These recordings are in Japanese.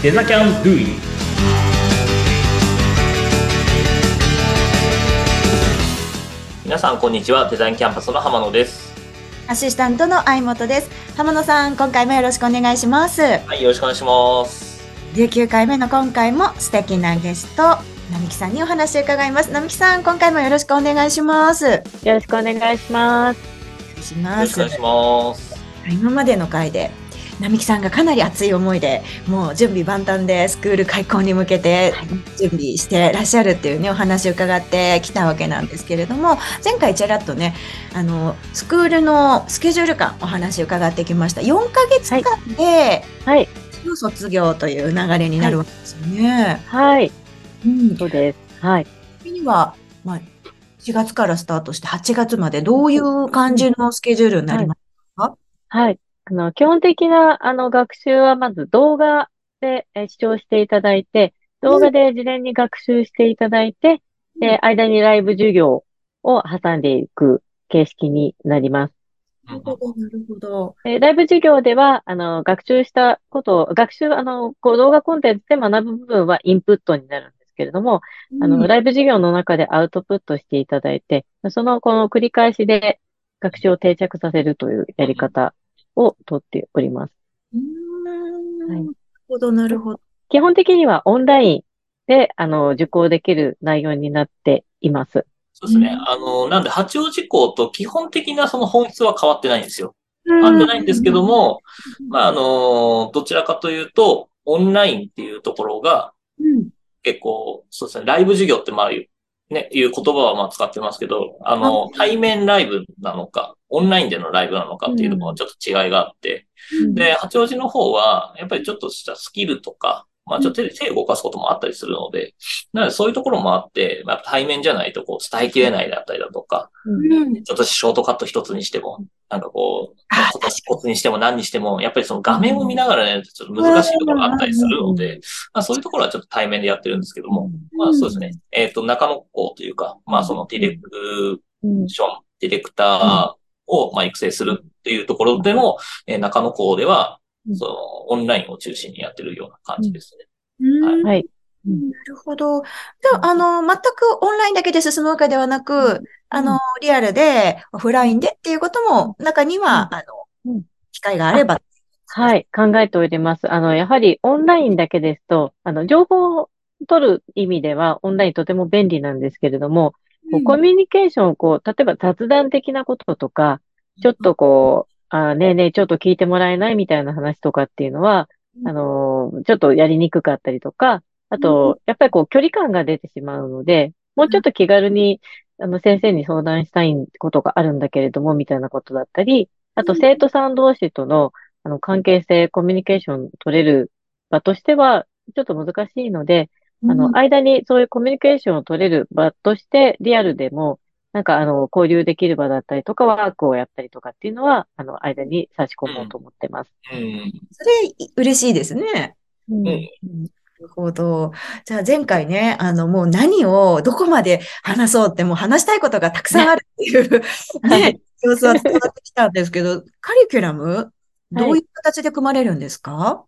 デザキャンドゥイ皆さんこんにちはデザインキャンパスの浜野ですアシスタントの相本です。浜野さん、今回もよろしくお願いします。はいよろしくお願いします19回目の今回も素敵なゲスト、並木さんにお話を伺います。並木さん、今回もよろしくお願いします。よろしくお願いします。よろしくお願い。します今までの回で、並木さんがかなり熱い思いで、もう準備万端でスクール開校に向けて準備してらっしゃるっていうね、お話を伺ってきたわけなんですけれども、前回ちらっとね、あの、スクールのスケジュール感お話を伺ってきました。4ヶ月間で、はい。卒業という流れになるわけですよね。はい。うん。そうです。はい。次には、まあ、4月からスタートして8月までどういう感じのスケジュールになりますか、はい。あの、基本的な、あの、学習はまず動画でえー視聴していただいて、動画で事前に学習していただいて、で、間にライブ授業を挟んでいく形式になります。なるほど、なるほど。えーライブ授業では、あの、学習したことを、学習、あの、こう動画コンテンツで学ぶ部分はインプットになるんですけれども、あの、ライブ授業の中でアウトプットしていただいて、その、この繰り返しで学習を定着させるというやり方をとっております。なるほど、なるほど。基本的にはオンラインで、あの、受講できる内容になっています。そうですね。あの、なんで、八王子校と基本的なその本質は変わってないんですよ。変わってないんですけども、まあ、あの、どちらかというと、オンラインっていうところが、うん、結構、そうですね、ライブ授業ってまあね、いう言葉はまあ使ってますけど、あのあ、対面ライブなのか、オンラインでのライブなのかっていうところもちょっと違いがあって、うん。で、八王子の方は、やっぱりちょっとしたスキルとか、まあちょっと手手を動かすこともあったりするので、なのでそういうところもあって、まあ、対面じゃないとこう伝えきれないだったりだとか、うん。ちょっとショートカット一つにしても、なんかこう、あコツコツにしても何にしても、やっぱりその画面を見ながらね、ちょっと難しいところがあったりするので、まあそういうところはちょっと対面でやってるんですけども、まあそうですね。えっ、と、中野校というか、まあそのディレクうん。ション、ディレクターを、まあ、育成するっていうところでも、えー中野校ではう、んその、オンラインを中心にやってるような感じですね。うんはい。なるほど。じゃあ、あの、全くオンラインだけで進むわけではなく、あの、リアルで、オフラインでっていうことも、中には、あのうん、機会があれば。はい。考えております。あの、やはりオンラインだけですと、あの、情報を取る意味では、オンラインとても便利なんですけれども、こうコミュニケーションをこう、例えば雑談的なこととか、ちょっとこう、あねえねえ、ちょっと聞いてもらえないみたいな話とかっていうのは、あのーちょっとやりにくかったりとか、あと、やっぱりこう、距離感が出てしまうので、もうちょっと気軽に、あの、先生に相談したいことがあるんだけれども、みたいなことだったり、あと、生徒さん同士との、あの、関係性、コミュニケーション取れる場としては、ちょっと難しいので、あの、間にそういうコミュニケーションを取れる場として、リアルでも、なんか、あの、交流できる場だったりとか、ワークをやったりとかっていうのは、あの、間に差し込もうと思ってます。うん。それ、嬉しいですね。うんうんなるほど。じゃあ前回ね、あの、もう何をどこまで話そうってもう話したいことがたくさんあるっていう、ね、様子は伝わってきたんですけど、カリキュラム、どういう形で組まれるんですか？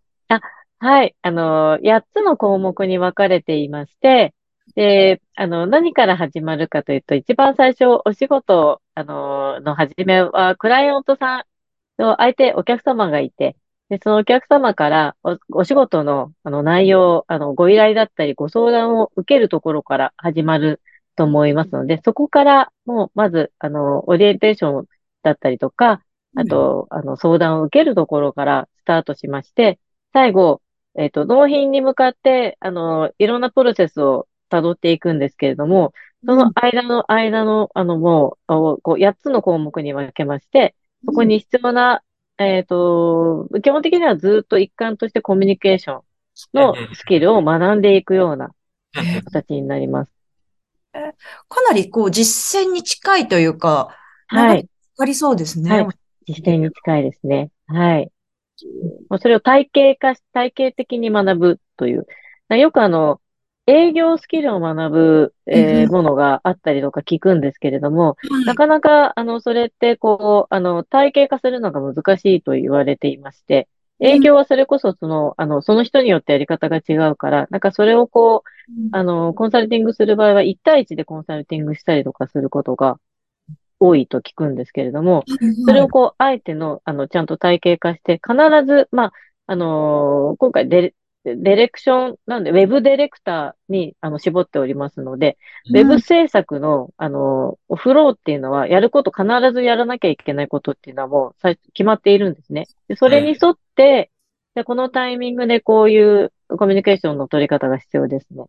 はい。あの、8つの項目に分かれていまして、で、あの、何から始まるかというと、一番最初、お仕事、あの、の始めは、クライアントさんの相手、お客様がいて、で、そのお客様からお、お仕事の、あの、内容、あの、ご依頼だったり、ご相談を受けるところから始まると思いますので、そこから、もう、まず、あの、オリエンテーションだったりとか、あと、あの、相談を受けるところからスタートしまして、最後、えっと、納品に向かって、あの、いろんなプロセスを辿っていくんですけれども、その間の間の、あの、もう、あこう、8つの項目に分けまして、そこに必要な、えっと、基本的にはずっと一環としてコミュニケーションのスキルを学んでいくような形になります。かなりこう実践に近いというか、はい。ありそうですね。はい実践に近いですね。はい。それを体系化し、体系的に学ぶという。よくあの、営業スキルを学ぶ、えーうんものがあったりとか聞くんですけれども、はい。なかなか、あの、それって、こう、あの、体系化するのが難しいと言われていまして、営業はそれこそその、あの、その人によってやり方が違うから、なんかそれをこう、あの、コンサルティングする場合は1対1でコンサルティングしたりとかすることが多いと聞くんですけれども、それをこう、あえての、あの、ちゃんと体系化して、必ず、まあ、あのー今回デレ、ディレクションなんで、ウェブディレクターに、あの、絞っておりますので、ウェブ制作の、あのーフローっていうのは、やること、必ずやらなきゃいけないことっていうのはもう、決まっているんですね。でそれに沿って、でこのタイミングでこういうコミュニケーションの取り方が必要ですね。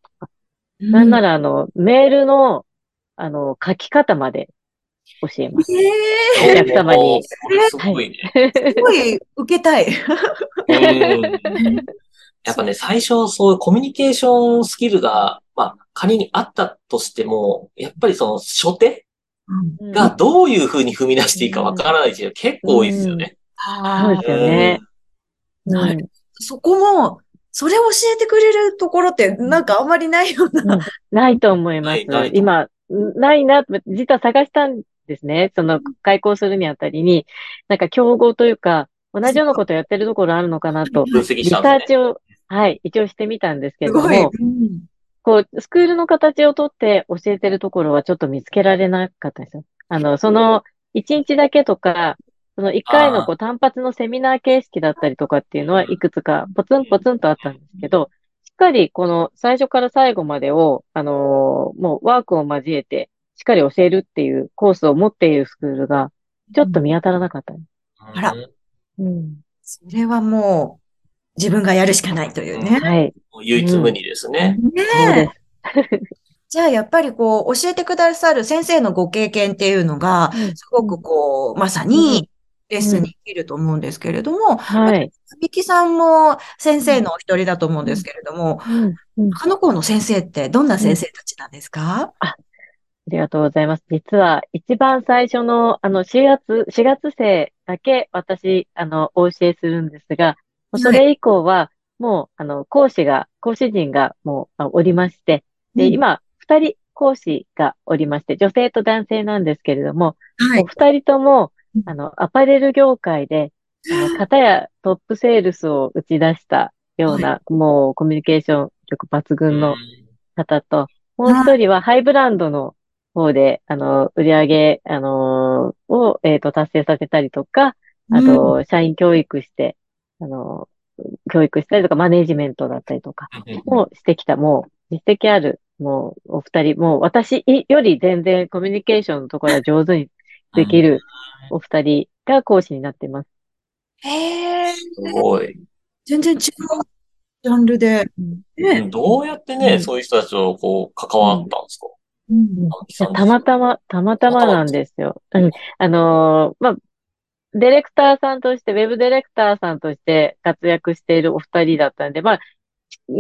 なんなら、あの、メールの、あの、書き方まで教えます。えお客様にすごいね。ー、すごい受けたい。うんやっぱね、最初、そういうコミュニケーションスキルが、まあ、仮にあったとしても、やっぱりその、初手うんがどういうふうに踏み出していいかわからないっていうの結構多いですよね。そうですよね。うんうんそこも、それを教えてくれるところって、なんかあんまりないような。ないと思いますないない。と今、ないな、実は探したんですね。その、開講するにあたりに、なんか競合というか、同じようなことやってるところあるのかなと、分析リしたんですね。サーチを、はい、一応してみたんですけれ。ども、こう、スクールの形をとって教えてるところはちょっと見つけられなかったですよ。あの、その、一日だけとか、その一回のこう単発のセミナー形式だったりとかっていうのはいくつかポツンポツンとあったんですけど、しっかりこの最初から最後までを、あのーもうワークを交えてしっかり教えるっていうコースを持っているスクールがちょっと見当たらなかった。あらうんうん。それはもう、自分がやるしかないというね。はい。唯一無二ですね。うでえ。じゃあ、やっぱりこう、教えてくださる先生のご経験っていうのが、す。すごくこう、まさにレッスンに生きると思うんですけれども、はい。ビキさんも先生のお一人だと思うんですけれども、うんうん中野校の先生ってどんな先生たちなんですか、ありがとうございます。実は、一番最初の、あの、4月、4月生だけ私、あの、お教えするんですが、それ以降は、もう、あの、講師が、講師陣がもう、あおりまして、で、うん。今、二人講師がおりまして、女性と男性なんですけれども、はい。お二人ともうん、あの、アパレル業界で、あの、方やトップセールスを打ち出したような、もうコミュニケーション力抜群の方と、もう一人はハイブランドの方で、あの、売り上げ、あのーを、えっと、達成させたりとか、あと、社員教育して、あの、教育したりとか、マネジメントだったりとか、うんをしてきた、もう、実績ある、もう、お二人、もう、私より全然コミュニケーションのところは上手にできるお二人が講師になってます。へえ、すごい。全然違うジャンルで。ねどうやってね、うんそういう人たちとこう、関わったんですか？うんいやたまたま、たまたまなんですよ。うん。あのーまあ、ディレクターさんとして、ウェブディレクターさんとして活躍しているお二人だったんで、まあ、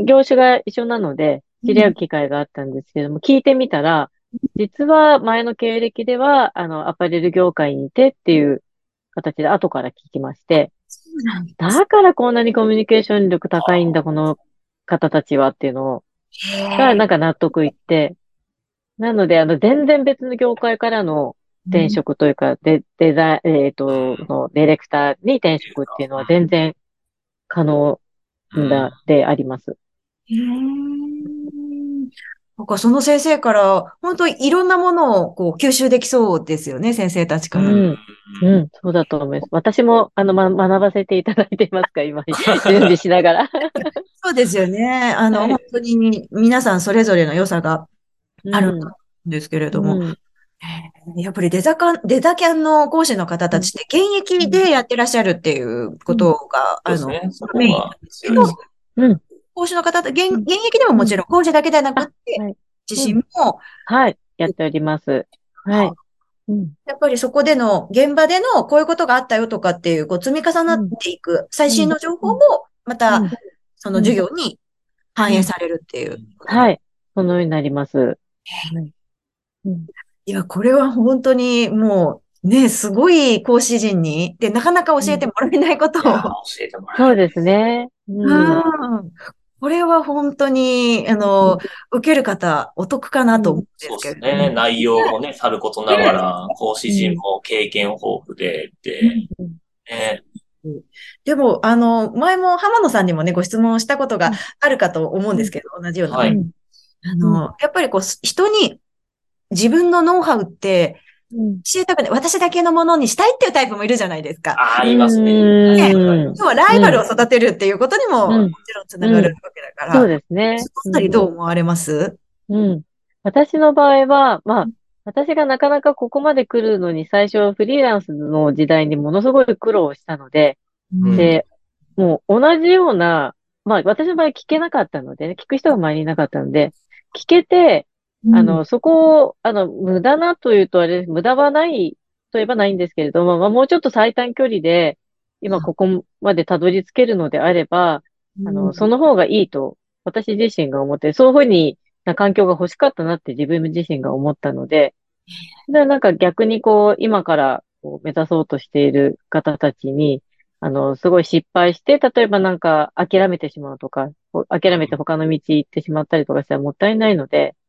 業種が一緒なので、知り合う機会があったんですけども、聞いてみたら、実は前の経歴では、あの、アパレル業界にいてっていう形で後から聞きまして、そうなんです。だからこんなにコミュニケーション力高いんだ、この方たちはっていうのをが、なんか納得いって、なので、あの、全然別の業界からの転職というか、で、デザえっと、そのディレクターに転職っていうのは全然可能だ、であります。へーなんかその先生から、本当にいろんなものをこう吸収できそうですよね、先生たちから。うんうん、そうだと思います。私も、あの、ま、学ばせていただいていますか、今、準備しながら。そうですよね。あの、はい本当に皆さんそれぞれの良さがあるうんですけれども、うんやっぱりデザカン、デザキャンの講師の方たちって現役でやってらっしゃるっていうことが、あの、そうですね。そこが強いですうん。講師の方現、現役でももちろん講師だけではなくて、はい。自身も、はい。やっております。はい。うん。やっぱりそこでの、現場でのこういうことがあったよとかっていう、こう積み重なっていく最新の情報も、またうん、その授業に反映されるっていう。はい。そのようになります。はいうんいや、これは本当にもう、ね、すごい講師陣に、で、なかなか教えてもらえないこと。を、いや教えてもらえそうですね。うん。うん。これは本当に、あの、受ける方、お得かなと思うんでそうすけれども。ですね。内容もね、さることながら、講師陣も経験豊富で、で、ね、でも、あの、前も浜野さんにもね、ご質問したことがあるかと思うんですけど、同じような。はい。あの、やっぱりこう、人に自分のノウハウってうん教えたくない、私だけのものにしたいっていうタイプもいるじゃないですか。あありますね。うん要はライバルを育てるっていうことにも、うんもちろんつながるわけだから。そうですね。そのあたりどう思われます？うん。私の場合は、まあ、私がなかなかここまで来るのに最初フリーランスの時代にものすごい苦労したので、うんで、もう同じような、まあ私の場合聞けなかったので、ね、聞く人が周りにいなかったので、聞けて、あの、そこを、あの、無駄なというとあれ、無駄はないといえばないんですけれども、まあもうちょっと最短距離で、今ここまでたどり着けるのであれば、あの、その方がいいと、私自身が思って、そういうふうにな環境が欲しかったなって自分自身が思ったので、で、なんか逆にこう、今からこう目指そうとしている方たちに、あの、すごい失敗して、例えばなんか諦めてしまうとか、諦めて他の道行ってしまったりとかしたらもったいないので、うん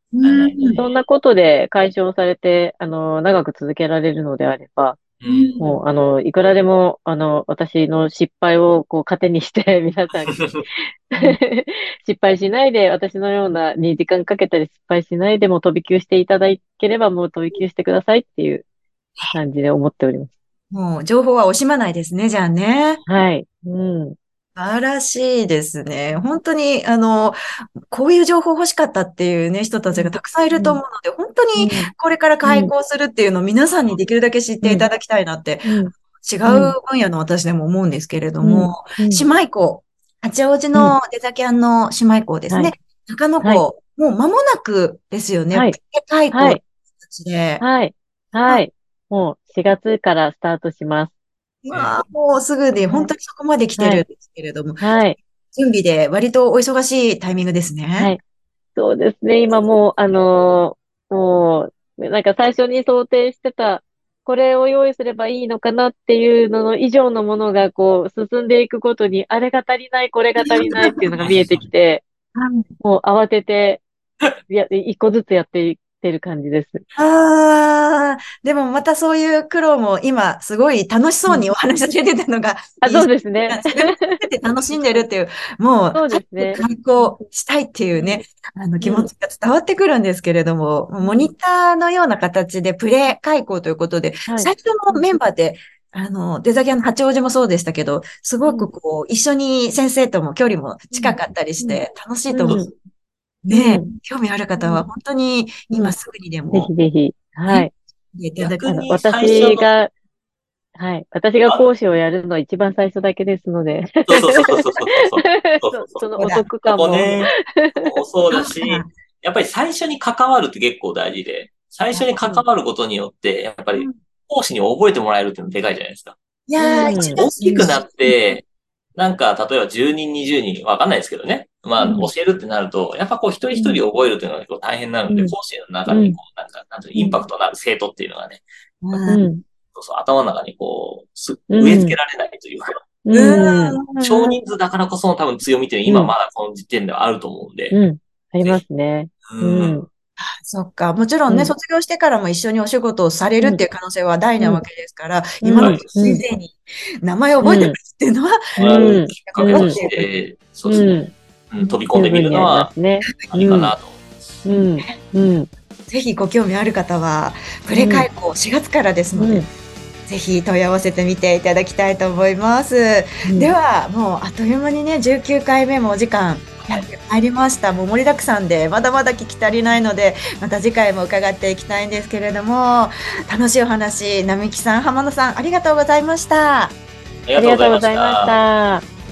そんなことで解消されて、あの、長く続けられるのであれば、うんもう、あの、いくらでも、あの、私の失敗を、こう、糧にして、皆さんに 失敗しないで、私のようなに時間かけたり失敗しないでも飛び級していただければ、もう飛び級してくださいっていう感じで思っております。もう情報は惜しまないですね、じゃあね。はい。うん。素晴らしいですね。本当に、あの、こういう情報欲しかったっていうね、人たちがたくさんいると思うので、本当にこれから開講するっていうのを皆さんにできるだけ知っていただきたいなって、うん。違う分野の私でも思うんですけれども、うん姉妹校、八王子のデザキャンの姉妹校ですね。はい中野校、はいもう間もなくですよね。はい開校で。はい。はい。もう4月からスタートします。まあ、もうすぐで、本当にそこまで来てるんですけれども、はい。準備で割とお忙しいタイミングですね。はい。そうですね。今もう、あのーもう、なんか最初に想定してた、これを用意すればいいのかなっていうのの以上のものがこう進んでいくごとに、あれが足りない、これが足りないっていうのが見えてきて、もう慌てて、や、一個ずつやっていってる感じです。ああ、でもまたそういう苦労も今すごい楽しそうにお話しされてたのが、あ、そうですね。楽しんでるっていう、もう、そうですね。開校したいっていうね、あの気持ちが伝わってくるんですけれども、モニターのような形でプレ開校ということで、はい。最初のメンバーで、あの、デザギャンの八王子もそうでしたけど、すごくこう、一緒に先生とも距離も近かったりして、楽しいと思う。うんねえうん興味ある方は本当に今すぐにでぜもひぜひ。はい。私が、はい。私が講師をやるのは一番最初だけですので、そうそうそうそうそうそのお得こ感も。こね、もそうだし、やっぱり最初に関わるって結構大事で、最初に関わることによって、やっぱり講師に覚えてもらえるっていうのでかいじゃないですか。いやー、大きくなって、なんか、例えば10人、20人、わかんないですけどね。まあ、うん教えるってなると、やっぱこう、一人一人覚えるっていうのが結構大変なので、うん講師の中に、こう、なんか、なんていうのインパクトのある生徒っていうのがね、ううんん。そうそう、頭の中にこう、すうん植え付けられないというか、うん。少人数だからこその多分強みっていうのは今まだこの時点ではあると思うんで、うん。ありますね。ううんん。そっか。もちろんね、うん卒業してからも一緒にお仕事をされるっていう可能性は大なわけですから、うん今のうん先生に名前を覚えてくるっていうのは、まあうん覚悟して、そうですね、うん。うん飛び込んでみるのはね。い。いかなと思います。うん。うん。ぜひご興味ある方は、プレ開講4月からですので、うん。ぜひ問い合わせてみていただきたいと思います。では、もうあっという間にね、19回目もお時間やってまいりました。もう盛りだくさん。で、まだまだ聞き足りないので、また次回も伺っていきたいん。ですけれども、楽しいお話、並木さん、浜野さん、ありがとうございました。ありがとうございままし。た。